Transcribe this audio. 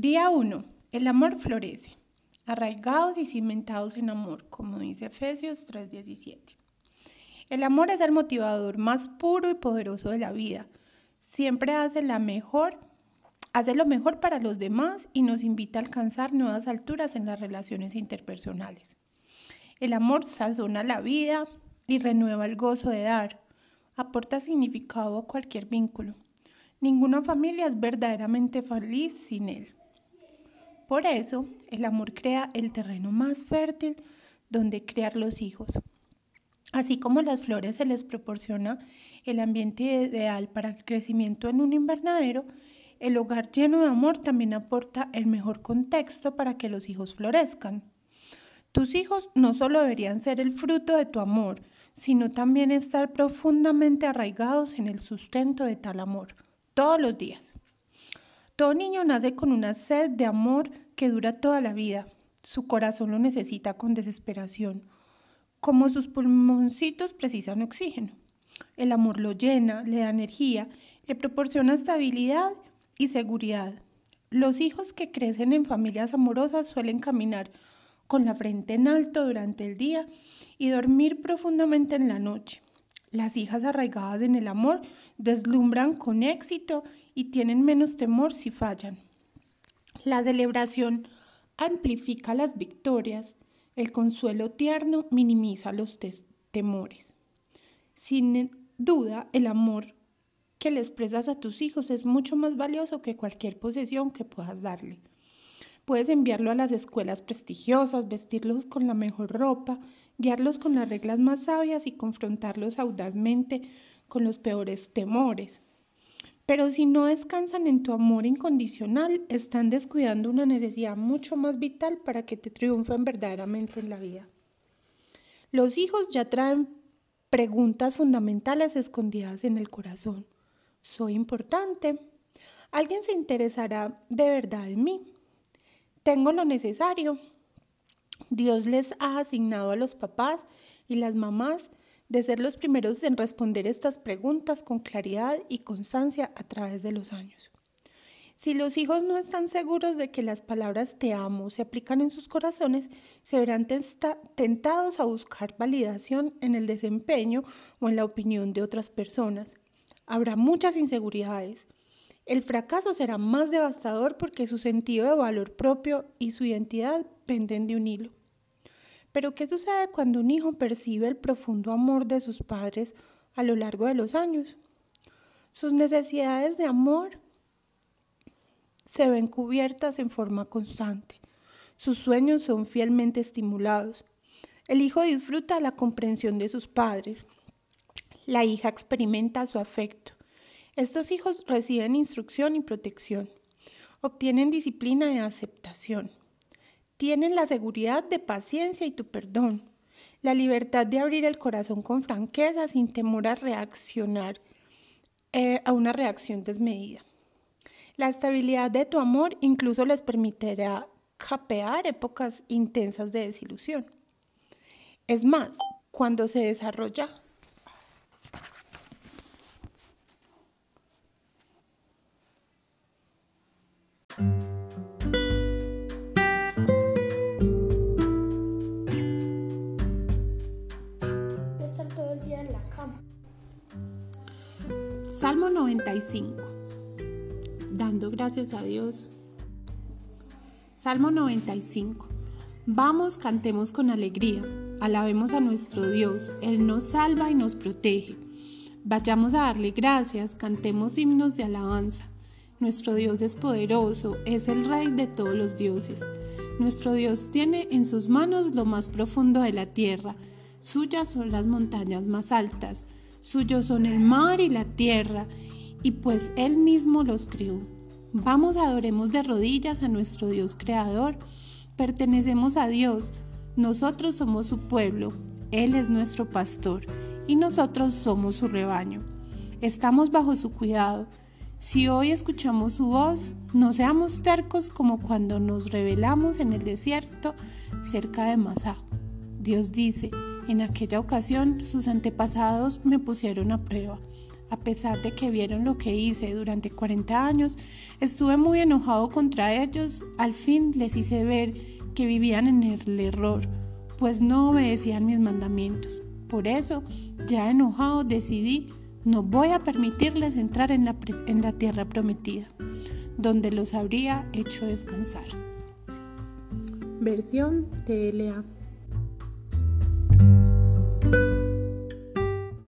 Día 1. El amor florece. Arraigados y cimentados en amor, como dice Efesios 3:17. El amor es el motivador más puro y poderoso de la vida. Siempre hace la mejor hace lo mejor para los demás y nos invita a alcanzar nuevas alturas en las relaciones interpersonales. El amor sazona la vida y renueva el gozo de dar. Aporta significado a cualquier vínculo. Ninguna familia es verdaderamente feliz sin él. Por eso, el amor crea el terreno más fértil donde crear los hijos. Así como las flores se les proporciona el ambiente ideal para el crecimiento en un invernadero, el hogar lleno de amor también aporta el mejor contexto para que los hijos florezcan. Tus hijos no solo deberían ser el fruto de tu amor, sino también estar profundamente arraigados en el sustento de tal amor, todos los días. Todo niño nace con una sed de amor que dura toda la vida. Su corazón lo necesita con desesperación, como sus pulmoncitos precisan oxígeno. El amor lo llena, le da energía, le proporciona estabilidad y seguridad. Los hijos que crecen en familias amorosas suelen caminar con la frente en alto durante el día y dormir profundamente en la noche. Las hijas arraigadas en el amor deslumbran con éxito y tienen menos temor si fallan. La celebración amplifica las victorias, el consuelo tierno minimiza los temores. Sin duda, el amor que le expresas a tus hijos es mucho más valioso que cualquier posesión que puedas darle. Puedes enviarlo a las escuelas prestigiosas, vestirlos con la mejor ropa, guiarlos con las reglas más sabias y confrontarlos audazmente con los peores temores. Pero si no descansan en tu amor incondicional, están descuidando una necesidad mucho más vital para que te triunfen verdaderamente en la vida. Los hijos ya traen preguntas fundamentales escondidas en el corazón soy importante. Alguien se interesará de verdad en mí. Tengo lo necesario. Dios les ha asignado a los papás y las mamás de ser los primeros en responder estas preguntas con claridad y constancia a través de los años. Si los hijos no están seguros de que las palabras te amo se aplican en sus corazones, se verán tentados a buscar validación en el desempeño o en la opinión de otras personas. Habrá muchas inseguridades. El fracaso será más devastador porque su sentido de valor propio y su identidad penden de un hilo. Pero ¿qué sucede cuando un hijo percibe el profundo amor de sus padres a lo largo de los años? Sus necesidades de amor se ven cubiertas en forma constante. Sus sueños son fielmente estimulados. El hijo disfruta la comprensión de sus padres, la hija experimenta su afecto. Estos hijos reciben instrucción y protección. Obtienen disciplina y aceptación. Tienen la seguridad de paciencia y tu perdón. La libertad de abrir el corazón con franqueza sin temor a reaccionar eh, a una reacción desmedida. La estabilidad de tu amor incluso les permitirá capear épocas intensas de desilusión. Es más, cuando se desarrolla Salmo 95. Dando gracias a Dios. Salmo 95. Vamos, cantemos con alegría. Alabemos a nuestro Dios. Él nos salva y nos protege. Vayamos a darle gracias, cantemos himnos de alabanza. Nuestro Dios es poderoso, es el Rey de todos los dioses. Nuestro Dios tiene en sus manos lo más profundo de la tierra. Suyas son las montañas más altas, suyos son el mar y la tierra, y pues Él mismo los crió. Vamos, adoremos de rodillas a nuestro Dios Creador. Pertenecemos a Dios, nosotros somos su pueblo, Él es nuestro pastor, y nosotros somos su rebaño. Estamos bajo su cuidado si hoy escuchamos su voz, no seamos tercos como cuando nos revelamos en el desierto cerca de Masá. Dios dice, en aquella ocasión sus antepasados me pusieron a prueba. A pesar de que vieron lo que hice durante 40 años, estuve muy enojado contra ellos. Al fin les hice ver que vivían en el error, pues no obedecían mis mandamientos. Por eso, ya enojado, decidí no voy a permitirles entrar en la, en la tierra prometida, donde los habría hecho descansar. Versión TLA